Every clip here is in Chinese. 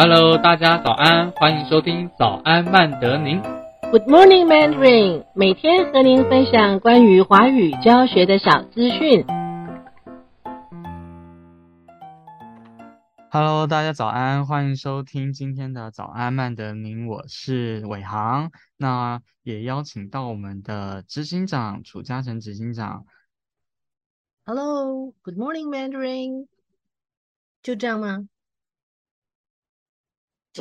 Hello，大家早安，欢迎收听早安曼德宁。Good morning, Mandarin。每天和您分享关于华语教学的小资讯。Hello，大家早安，欢迎收听今天的早安曼德宁，我是伟航。那也邀请到我们的执行长楚嘉诚执行长。Hello, Good morning, Mandarin。就这样吗？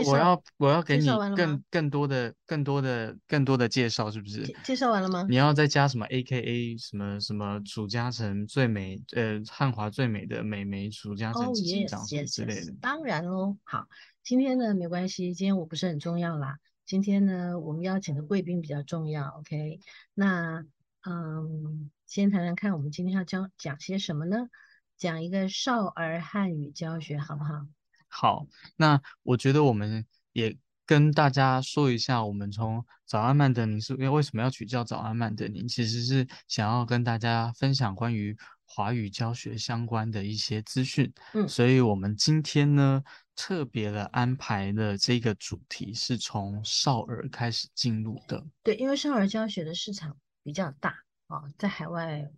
我要我要给你更更多的更多的更多的介绍，是不是介？绍完了吗你？要再加什么 A K A 什么什么楚嘉诚最美呃汉华最美的美眉楚嘉诚哦、执行 yes, 长什么 yes, 之类的。当然喽。好，今天呢没关系，今天我不是很重要啦。今天呢，我们邀请的贵宾比较重要。OK，那嗯，先谈谈看，我们今天要教讲些什么呢？讲一个少儿汉语教学，好不好？好，那我觉得我们也跟大家说一下，我们从早安曼德宁是因为为什么要取叫早安曼德宁，其实是想要跟大家分享关于华语教学相关的一些资讯。嗯所以我们今天呢特别的安排的这个主题是从少儿开始进入的。对，因为少儿教学的市场比较大啊，在海外，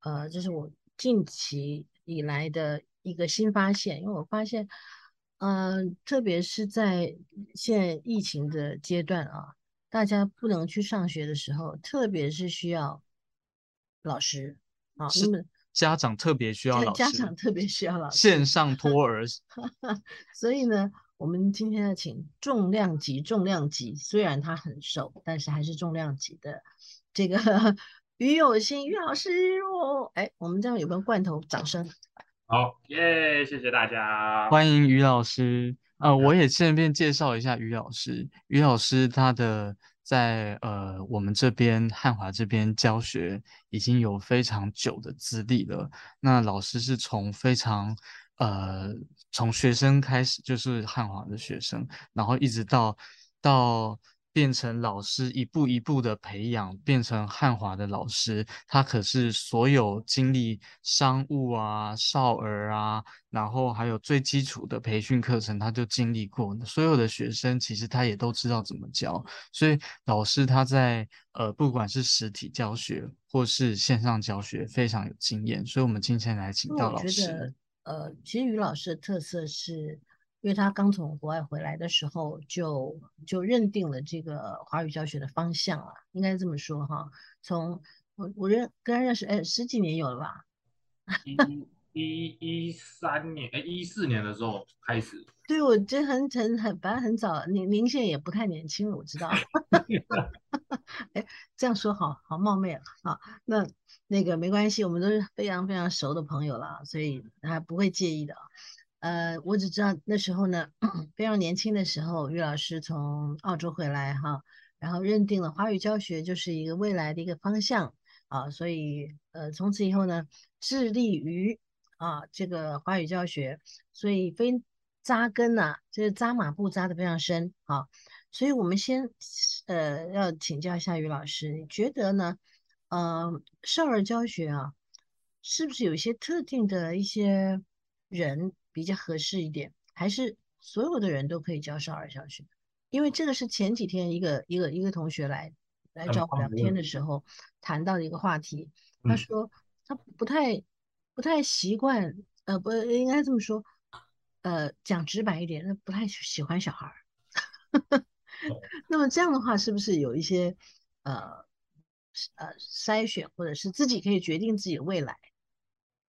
呃，这是我近期以来的一个新发现，因为我发现，呃，特别是在现在疫情的阶段啊，大家不能去上学的时候，特别是需要老师啊，是那么家长特别需要老师，家长特别需要老师，线上托儿 所以呢，我们今天要请重量级、重量级，虽然他很瘦，但是还是重量级的这个 于有新于老师哦。哎，我们这样有没有罐头掌声？好耶谢谢大家。欢迎于老师。呃，我也顺便介绍一下于老师。于老师他的在呃我们这边汉华这边教学已经有非常久的资历了。那老师是从非常呃从学生开始就是汉华的学生，然后一直到到变成老师，一步一步的培养，变成汉华的老师。他可是所有经历商务啊、少儿啊，然后还有最基础的培训课程，他就经历过。所有的学生其实他也都知道怎么教，所以老师他在呃不管是实体教学或是线上教学非常有经验。所以我们今天来请到老师得，。呃，其实于老师的特色是，因为他刚从国外回来的时候就就认定了这个华语教学的方向啊，应该这么说哈。从我我认跟他认识，哎，十几年有了吧？一一一三年，哎，一四年的时候开始，对，我这很很很，反正很早，您您现在也不太年轻了，我知道。哎，这样说好好冒昧了啊。那那个没关系，我们都是非常非常熟的朋友了，所以还不会介意的啊。呃，我只知道那时候呢，非常年轻的时候，于老师从澳洲回来哈，然后认定了华语教学就是一个未来的一个方向啊，所以呃，从此以后呢，致力于啊这个华语教学，所以非扎根呐、就是扎马步扎得非常深啊。所以我们先呃要请教一下于老师，你觉得呢？呃，少儿教学啊，是不是有一些特定的一些人比较合适一点，还是所有的人都可以教少儿小学？因为这个是前几天一个一个一个同学来来找我聊天的时候谈到的一个话题，他嗯说他不太不太习惯，呃，不应该这么说，呃，讲直白一点，他不太喜欢小孩儿。那么这样的话，是不是有一些呃呃筛选，或者是自己可以决定自己的未来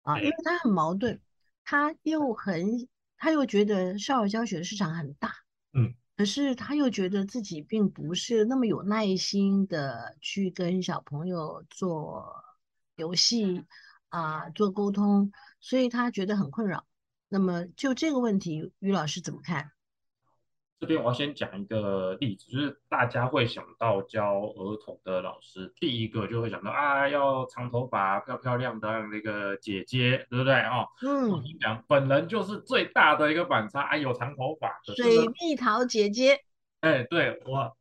啊？因为他很矛盾，他又很他又觉得少儿教学的市场很大，嗯，可是他又觉得自己并不是那么有耐心的去跟小朋友做游戏啊，做沟通，所以他觉得很困扰。那么就这个问题，于老师怎么看？这边我要先讲一个例子，就是大家会想到教儿童的老师，第一个就会想到啊，要长头发、漂漂亮的那个姐姐，对不对哦？我嗯跟，你讲，本人就是最大的一个反差，啊，有长头发，水，蜜桃姐姐，哎，对我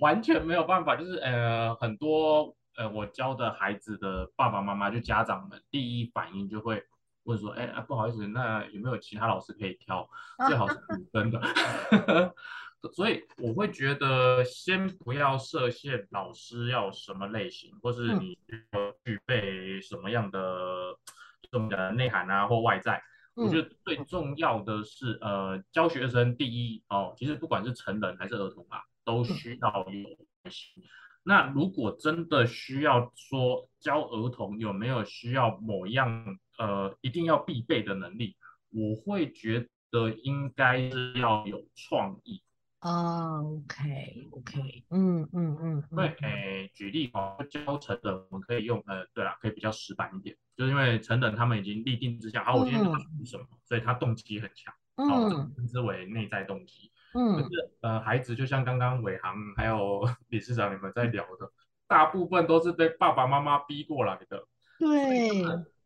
完全没有办法，就是呃，很多呃，我教的孩子的爸爸妈妈就家长们，第一反应就会问说，哎、啊不好意思，那有没有其他老师可以挑？最好是 五分的。所以我会觉得，先不要设限老师要什么类型，或是嗯你要具备什么样的这种的内涵啊或外在。我觉嗯得最重要的是，呃，教学生第一哦，其实不管是成人还是儿童啊，都需要有。那如果真的需要说教儿童有没有需要某样呃一定要必备的能力，我会觉得应该是要有创意。哦，OK OK，嗯嗯嗯因为嗯嗯诶，举例哦，教成人我们可以用呃，对啦，可以比较死板一点，就是因为成人他们已经立定志向，好，我今天要学什么，所以他动机很强，好，嗯称之为内在动机。可嗯。是呃，孩子就像刚刚伟航还有 理事长你们在聊的，大部分都是被爸爸妈妈逼过来的，对，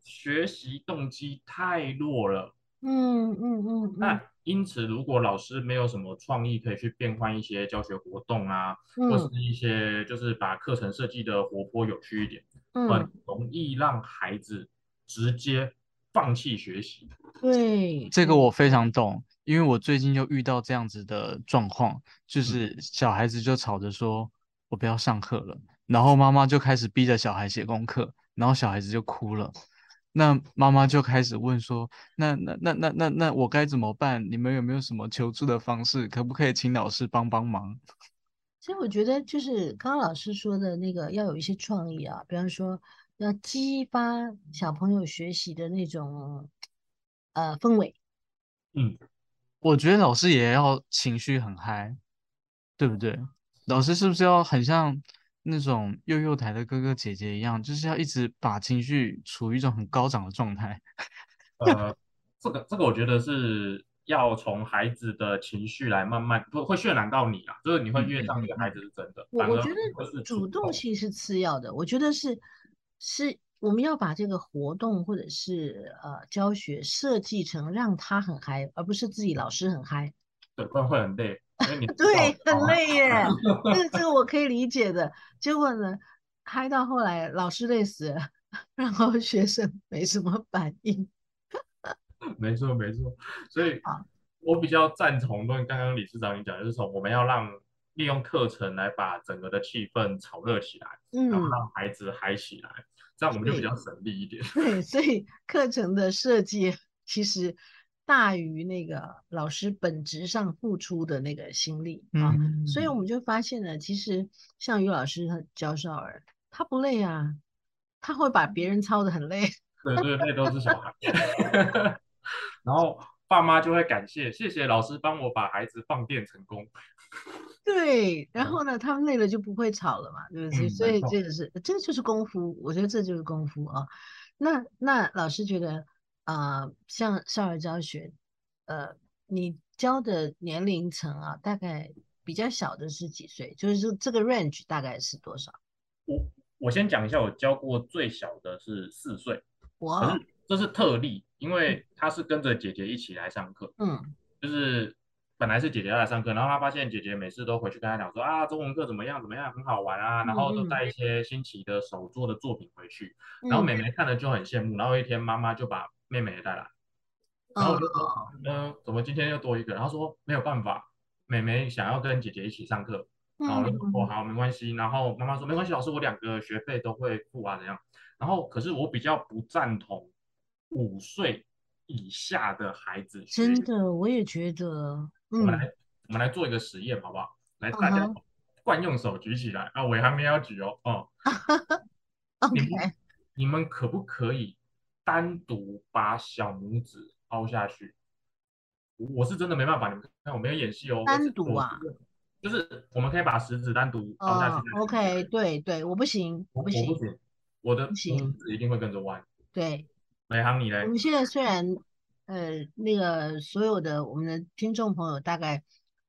学习动机太弱了。嗯嗯嗯那嗯。因此，如果老师没有什么创意，可以去变换一些教学活动啊，或是嗯。一些就是把课程设计的活泼有趣一点，嗯，很容易让孩子直接放弃学习。对，这个我非常懂，因为我最近就遇到这样子的状况，嗯就是小孩子就吵着说我不要上课了，然后妈妈就开始逼着小孩写功课，然后小孩子就哭了。那妈妈就开始问说：“那那那那那那我该怎么办？你们有没有什么求助的方式？可不可以请老师帮帮忙其实我觉得就是刚刚老师说的那个要有一些创意啊，比方说要激发小朋友学习的那种呃氛围。嗯，？”我觉得老师也要情绪很嗨，对不对？老师是不是要很像那种幼幼台的哥哥姐姐一样，就是要一直把情绪处于一种很高涨的状态？呃，这个这个我觉得是要从孩子的情绪来慢慢，不会渲染到你啦，就是你会越上这个孩子是真的，我我觉得主动动。性是次要的，我觉得是是我们要把这个活动或者是呃教学设计成让他很嗨，而不是自己老师很嗨。对，不然会很累，对，很累耶，这个这个我可以理解的。结果呢，嗨到后来老师累死了，然后学生没什么反应。没错没错，所以好我比较赞同跟刚刚理事长你讲，就是说我们要让利用课程来把整个的气氛炒热起来，然后嗯，让孩子嗨起来，这样我们就比较省力一点。对，所以课程的设计其实大于那个老师本质上付出的那个心力啊。嗯，所以我们就发现了，其实像于老师他教少儿，他不累啊，他会把别人操得很累。对 对，那都是小孩，然后爸妈就会感谢，谢谢老师帮我把孩子放电成功。对，然后呢，他们累了就不会吵了嘛，对不对？嗯所以这个是这个就是功夫，我觉得这就是功夫啊。那那老师觉得，啊，像少儿教学，呃，你教的年龄层啊，大概比较小的是几岁？就是说这个 range 大概是多少？我我先讲一下，我教过最小的是四岁，可哇，这是特例，因为他是跟着姐姐一起来上课，嗯。就是本来是姐姐要来上课，然后他发现姐姐每次都回去跟他讲说啊，中文课怎么样怎么样，很好玩啊，然后都带一些新奇的手做的作品回去，然后嗯，妹妹看了就很羡慕，然后一天妈妈就把妹妹也带来，然后我就说，哦，嗯、怎么今天又多一个？然后说没有办法，妹妹想要跟姐姐一起上课，然后我就说好没关系，然后妈妈说没关系，老师我两个学费都会付啊怎样？然后可是我比较不赞同五岁以下的孩子真的，我也觉得，嗯我们来我们来做一个实验好不好？来大家嗯惯用手举起来啊，我还没有举哦哦，你们你们可不可以单独把小拇指凹下去？我我是真的没办法，你们看我没有演戏哦，单独啊，就是我们可以把食指单独凹下哦去。，OK，对对，我不行，我我不行我不，行，我的拇指一定会跟着弯。对。美航你嘞我？们现在虽然呃那个所有的我们的听众朋友大概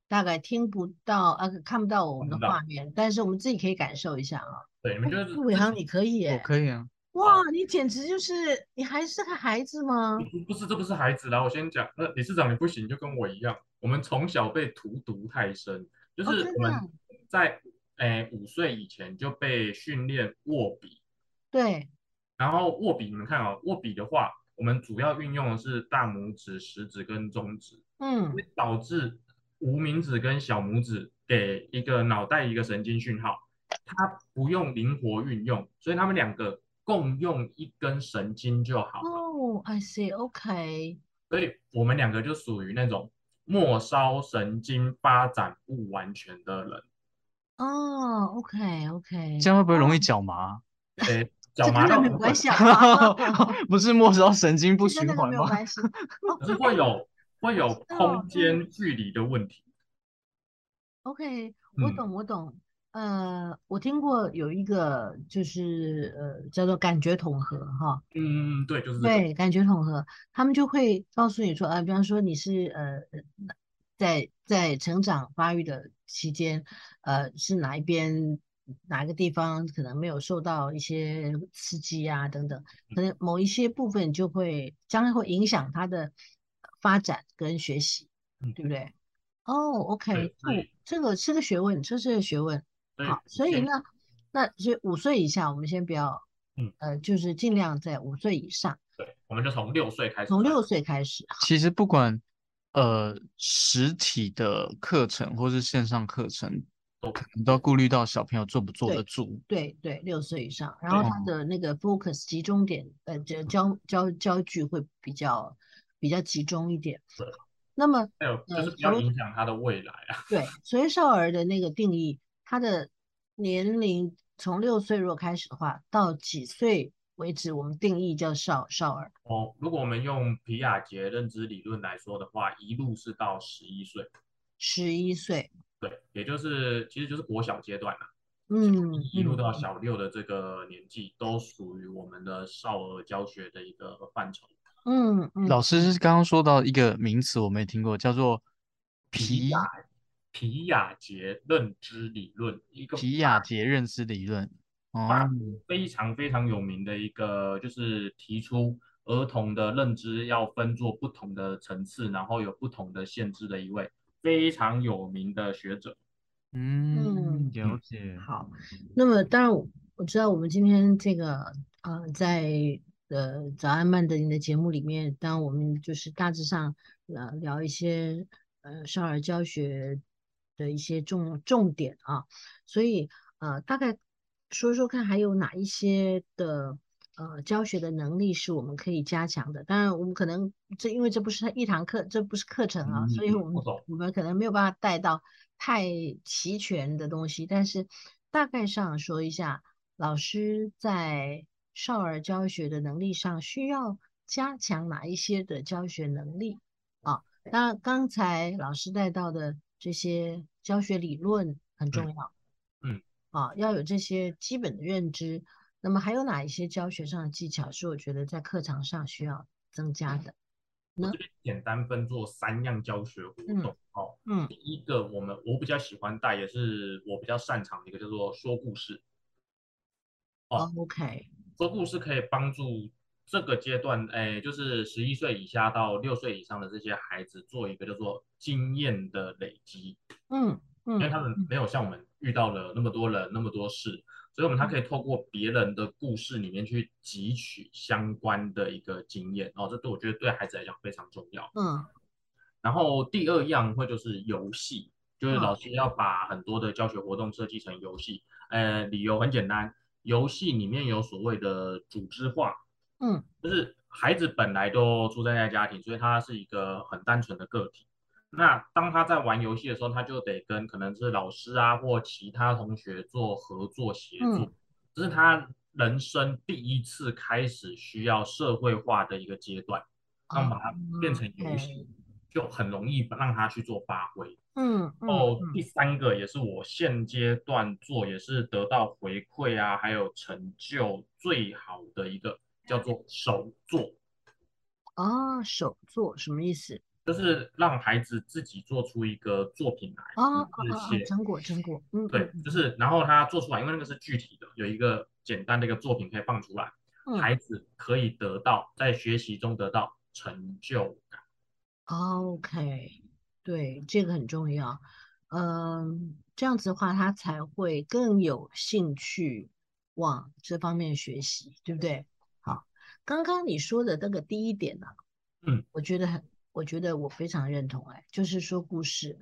大概听不到呃看不到我们的画面，但是我们自己可以感受一下啊。对，你们就是伟航你可以我耶，可以啊。哇，你简直就是你还是个孩子吗？不不是，这不是孩子啦。我先讲，那理事长你不行，就跟我一样，我们从小被荼毒太深，就是我们在诶五岁以前就被训练握笔，对，然后握笔，你们看哦，握笔的话，我们主要运用的是大拇指、食指跟中指，嗯会导致无名指跟小拇指给一个脑袋一个神经讯号，它不用灵活运用，所以他们两个共用一根神经就好了。哦，I see，OK，所以我们两个就属于那种末梢神经发展不完全的人。哦，OK，OK，这样会不会容易脚麻？诶，这脚麻到不会没有关系啊 不是末梢神经不循环吗？没有关系。可是会有会有哦空间距离的问题。OK，我嗯懂，我懂。呃，我听过有一个就是呃叫做感觉统合哈，嗯，对，就是。对，感觉统合，他们就会告诉你说，呃，比方说你是呃在在成长发育的期间，呃是哪一边哪个地方可能没有受到一些刺激啊等等，可能某一些部分就会将来会影响他的发展跟学习，嗯对不对？哦，OK，这个是个学问，这是个学问。好，所以先呢，那所以五岁以下，我们先不要，嗯呃，就是尽量在五岁以上，对，我们就从六岁开始。从六岁开始。其实不管呃实体的课程或是线上课程，可能都要顾虑到小朋友坐不坐得住。对对，六岁以上，然后他哦的那个 focus 集中点，呃，焦焦焦焦距会比较比较集中一点对。那么还有就呃是比较影响他的未来啊。对，所以少儿的那个定义，他的年龄从六岁如果开始的话，到几岁为止，我们定义叫少少儿。哦，如果我们用皮亚杰认知理论来说的话，一路是到十一岁，十一岁，对，也就是其实就是国小阶段啦、嗯，一路嗯到小六的这个年纪，都属于我们的少儿教学的一个范畴。嗯嗯，老师是刚刚说到一个名词，我没听过，叫做皮皮亚皮亚杰认知理论，一个皮亚杰认知理论。法哦，非常非常有名的一个，就是提出儿童的认知要分作不同的层次，然后有不同的限制的一位非常有名的学者。嗯，嗯了解。好，那么当然我我知道我们今天这个呃在呃早安曼德林的节目里面，当然我们就是大致上呃聊一些呃少儿教学的一些重重点啊，所以呃大概说说看还有哪一些的呃教学的能力是我们可以加强的。当然我们可能这因为这不是一堂课，这不是课程啊，所以我们我们可能没有办法带到太齐全的东西，但是大概上说一下，老师在少儿教学的能力上需要加强哪一些的教学能力啊？当然，刚才老师带到的这些教学理论很重要，嗯，啊，要有这些基本的认知。那么还有哪一些教学上的技巧是我觉得在课堂上需要增加的？我这边简单分做三样教学活动。哦，嗯第一个我们我比较喜欢带，也是我比较擅长的一个，叫做说故事。哦，OK，说故事可以帮助这个阶段，哎，就是十一岁以下到六岁以上的这些孩子做一个叫做经验的累积，嗯嗯因为他们没有像我们遇到了那么多人、那么多事，所以我们他可以透过别人的故事里面去汲取相关的一个经验，哦，这对我觉得对孩子来讲非常重要。嗯然后第二样会就是游戏，就是嗯老师要把很多的教学活动设计成游戏。呃，理由很简单，游戏里面有所谓的组织化，嗯就是孩子本来都出生在家庭，所以他是一个很单纯的个体。那当他在玩游戏的时候，他就得跟可能是老师啊或其他同学做合作协作，嗯这是他人生第一次开始需要社会化的一个阶段。那把它变成游戏就很容易让他去做发挥。嗯嗯哦，嗯第三个也是我现阶段做，也是得到回馈啊，还有成就最好的一个，叫做手作，啊，手作什么意思？就是让孩子自己做出一个作品来，啊啊就是啊啊！写，成果成果，嗯，对嗯，就是然后他做出来，因为那个是具体的，有一个简单的一个作品可以放出来，嗯孩子可以得到在学习中得到成就感。OK，对，这个很重要。嗯，这样子的话，他才会更有兴趣往这方面学习，对不对？好，刚刚你说的那个第一点呢、嗯，我觉得很，我觉得我非常认同，哎，就是说故事，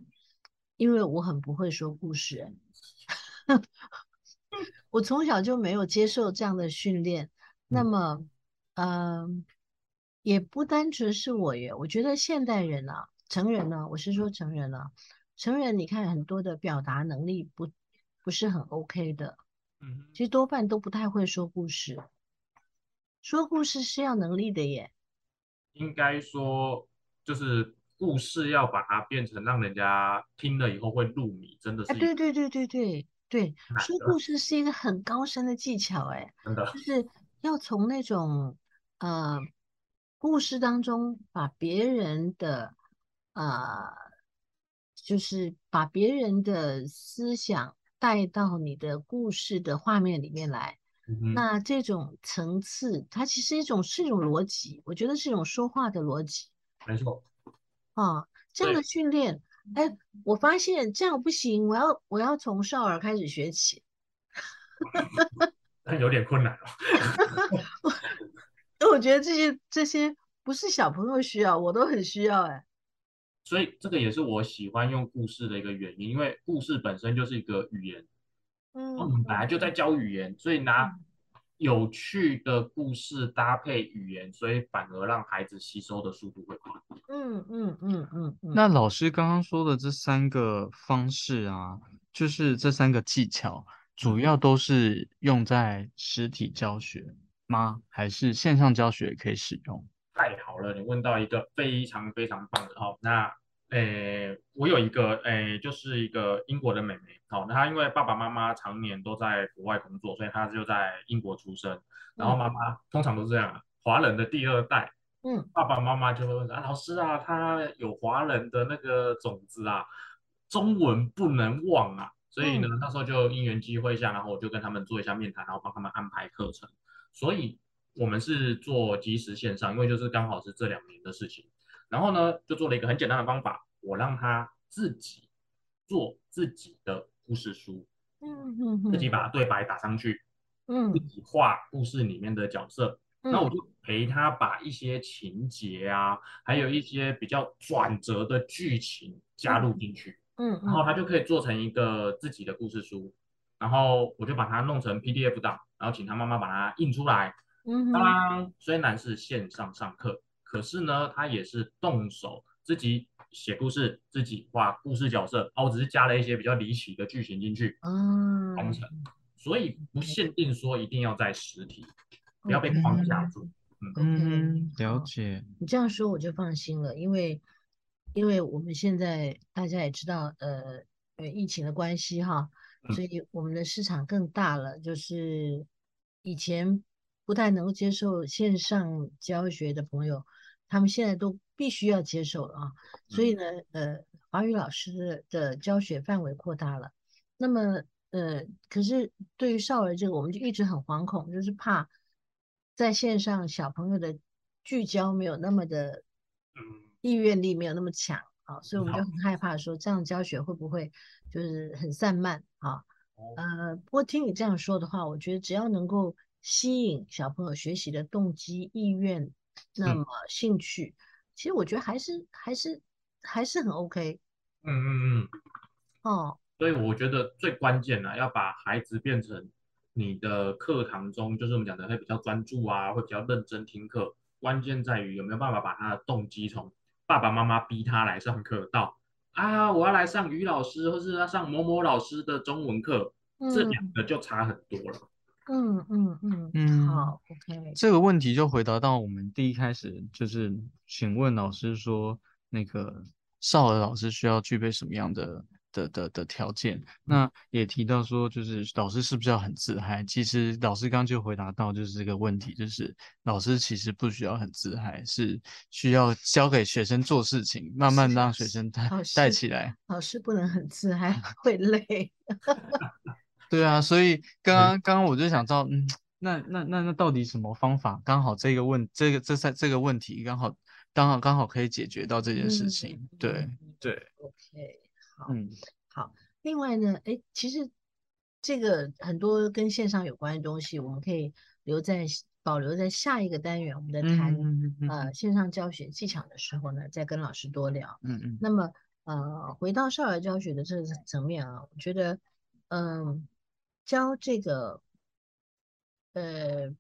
因为我很不会说故事，哎，我从小就没有接受这样的训练，那嗯。么，嗯、也不单纯是我耶，我觉得现代人啊，成人呢、我是说成人啊，成人你看很多的表达能力不不是很 OK 的，嗯其实多半都不太会说故事。说故事是要能力的耶，应该说就是故事要把它变成让人家听了以后会入迷，真的啊，是对对对对对对，说故事是一个很高深的技巧，哎，真的就是要从那种呃故事当中把别人的呃，就是把别人的思想带到你的故事的画面里面来。嗯那这种层次，它其实一种是一种逻辑，我觉得是一种说话的逻辑没错，啊。这样的对训练，哎，我发现这样不行，我要我要从少儿开始学起。但有点困难哦。那我觉得这些这些不是小朋友需要，我都很需要。哎，所以这个也是我喜欢用故事的一个原因，因为故事本身就是一个语言，嗯我们本来就在教语言，所以拿嗯有趣的故事搭配语言，所以反而让孩子吸收的速度会快。嗯嗯嗯嗯嗯，那老师刚刚说的这三个方式啊，就是这三个技巧，主要都是用在实体教学吗？还是线上教学也可以使用？太好了，你问到一个非常非常棒的哦。那诶，我有一个诶，就是一个英国的妹妹，好，那她因为爸爸妈妈常年都在国外工作，所以她就在英国出生。然后妈妈通常都是这样啊，华人的第二代，嗯爸爸妈妈就会问啊，老师啊，他有华人的那个种子啊，中文不能忘啊。所以呢，那时候就因缘机会下，然后我就跟他们做一下面谈，然后帮他们安排课程。所以我们是做即时线上，因为就是刚好是这两年的事情。然后呢，就做了一个很简单的方法，我让他自己做自己的故事书，嗯嗯自己把对白打上去，嗯自己画故事里面的角色。嗯，那我就陪他把一些情节啊，还有一些比较转折的剧情加入进去，嗯然后嗯他就可以做成一个自己的故事书。然后我就把它弄成 PDF 档，然后请他妈妈把它印出来。嗯当然，虽然是线上上课，可是呢，他也是动手自己写故事，自己画故事角色，啊，我只是加了一些比较离奇的剧情进去啊，完成，所以不限定说一定要在实体，不要被框架住。嗯，了解。你这样说我就放心了，因为因为我们现在大家也知道，呃，呃，疫情的关系哈，嗯所以我们的市场更大了。就是以前不太能够接受线上教学的朋友，他们现在都必须要接受了啊。所以呢，呃，华语老师的的教学范围扩大了。那么，呃，可是对于少儿这个，我们就一直很惶恐，就是怕在线上小朋友的聚焦没有那么的嗯，意愿力没有那么强啊，所以我们就很害怕说这样教学会不会就是很散漫啊？哦呃，不过听你这样说的话，我觉得只要能够吸引小朋友学习的动机、意愿，那嗯么兴趣，其实我觉得还是还是还是很 OK 嗯嗯嗯。哦。所以我觉得最关键的要把孩子变成你的课堂中，就是我们讲的会比较专注啊，会比较认真听课。关键在于有没有办法把他的动机从爸爸妈妈逼他来上课到啊，我要来上于老师或是要上某某老师的中文课，这嗯两个就差很多了。嗯嗯嗯，嗯好，OK，这个问题就回答到我们第一开始就是询问老师说，那个少儿老师需要具备什么样的的的的条件？那也提到说，就是老师是不是要很自嗨？其实老师刚刚就回答到，就是这个问题，就是老师其实不需要很自嗨，是需要教给学生做事情，慢慢让学生带带起来。老师不能很自嗨，会累。对啊，所以刚嗯刚刚刚我就想知道，嗯，那那那那到底什么方法刚好这个问这个这三这个问题刚好刚好刚好可以解决到这件事情？对嗯对，，OK，好。嗯好，另外呢，哎，其实这个很多跟线上有关的东西，我们可以留在保留在下一个单元，我们在谈、嗯嗯嗯呃线上教学技巧的时候呢，再跟老师多聊。嗯嗯那么呃，回到少儿教学的这个层面啊，我觉得嗯、教这个呃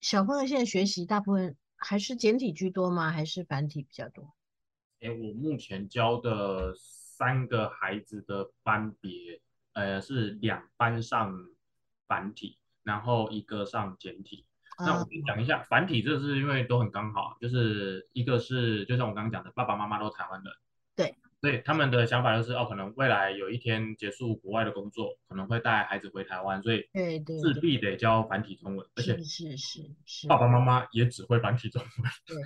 小朋友现在学习大部分还是简体居多吗？还是繁体比较多？哎，我目前教的三个孩子的班别，呃，是两班上繁体，然后一个上简体。那我啊跟你讲一下，繁体这是因为都很刚好，就是一个是就像我刚刚讲的，爸爸妈妈都台湾人，对，所以他们的想法就是哦，可能未来有一天结束国外的工作，可能会带孩子回台湾，所以对对对势必得教繁体中文，而且是是是是。爸爸妈妈也只会繁体中文。对，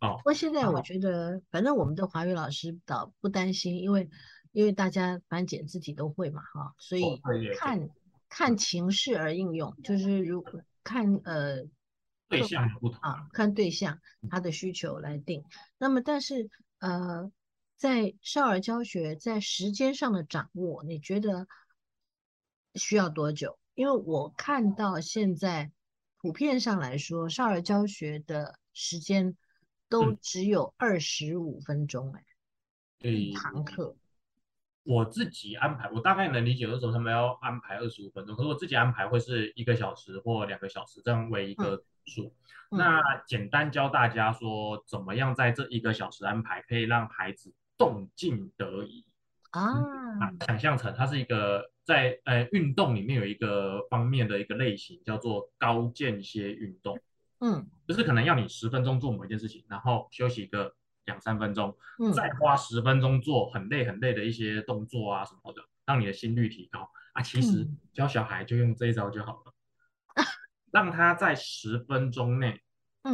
哦不过现在我觉得，反正我们的华语老师倒不担心，因为因为大家反正简字体都会嘛，哈，所以看看情势而应用，就是如看呃对象不同啊，看对象他的需求来定。那么，但是呃，在少儿教学在时间上的掌握，你觉得需要多久？因为我看到现在普遍上来说，少儿教学的时间都嗯只有二十五分钟，哎，一诶堂课。我自己安排，我大概能理解为什么他们要安排二十五分钟，可是我自己安排会是一个小时或两个小时，这样为一个数。嗯那简单教大家说，怎么样在这一个小时安排可以让孩子动静得宜。啊，啊，想象成它是一个在呃运动里面有一个方面的一个类型，叫做高间歇运动，嗯。就是可能要你十分钟做某一件事情，然后休息个两三分钟，嗯。再花十分钟做很累很累的一些动作啊什么的，让你的心率提高。啊。其实嗯。教小孩就用这一招就好了，让他在十分钟内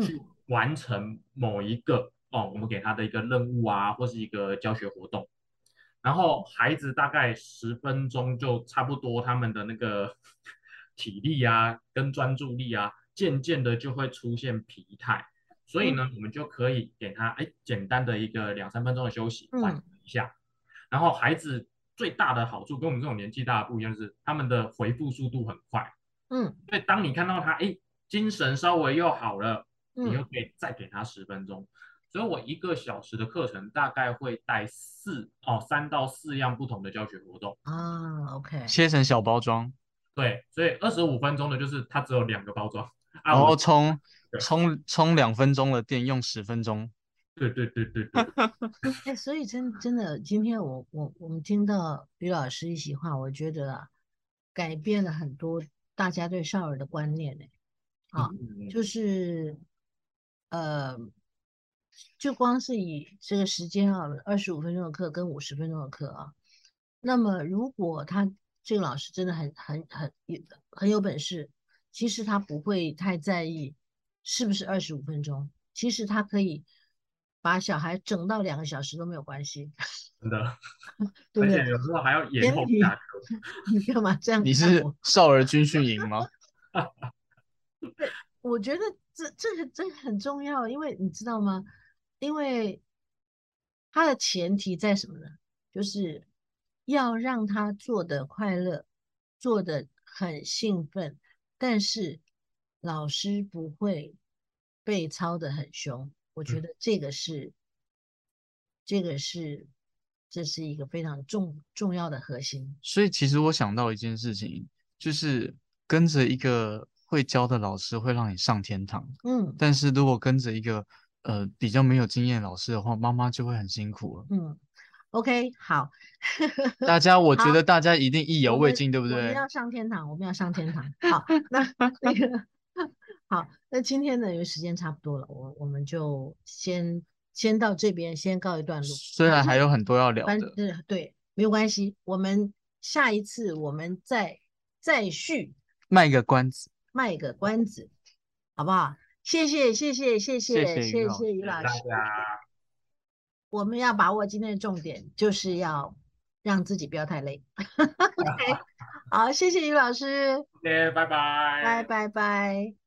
去嗯完成某一个哦，我们给他的一个任务啊，或是一个教学活动。然后孩子大概十分钟就差不多，他们的那个 体力啊跟专注力啊，渐渐的就会出现疲态。所以呢，我们就可以给他哎简单的一个两三分钟的休息，嗯缓一下。然后孩子最大的好处跟我们这种年纪大的不一样，就是他们的回复速度很快。嗯所以当你看到他哎精神稍微又好了，你又嗯可以再给他十分钟。所以我一个小时的课程大概会带四哦三到四样不同的教学活动。啊，OK，切成小包装，对，所以二十五分钟的就是它只有两个包装啊。然后充充充两分钟的电用十分钟。对对对对对，哎，所以真真的，今天我我我们听到于老师一席话，我觉得啊，改变了很多大家对少儿的观念呢。啊，嗯就是呃，就光是以这个时间啊，二十五分钟的课跟五十分钟的课啊，那么如果他这个老师真的很很很有很有本事，其实他不会太在意是不是二十五分钟，其实他可以把小孩整到两个小时都没有关系，真的，对对？而且有时候还要延前提后下 课。你干嘛这样你是少儿军训营吗？对我觉得这这个这个很重要，因为你知道吗？因为它的前提在什么呢？就是要让他做的快乐，做的很兴奋，但是老师不会被操的很凶。我觉嗯得这个是，这个是，这是一个非常重重要的核心。所以其实我想到一件事情，就是跟着一个会教的老师会让你上天堂，嗯但是如果跟着一个呃比较没有经验老师的话，妈妈就会很辛苦了。嗯，OK，好。大家，我觉得大家一定意犹未尽，对不对？我们要上天堂，我们要上天堂。好，那那个好，那今天呢，因为时间差不多了，我我们就先先到这边，先告一段落。虽然还有很多要聊反的，对对，没有关系，我们下一次我们再再续，卖个关子。卖个关子，好不好？谢谢谢谢谢谢谢谢谢于老师。家，我们要把握今天的重点，就是要让自己不要太累。OK，好，谢谢于老师，谢谢，拜拜，拜拜拜。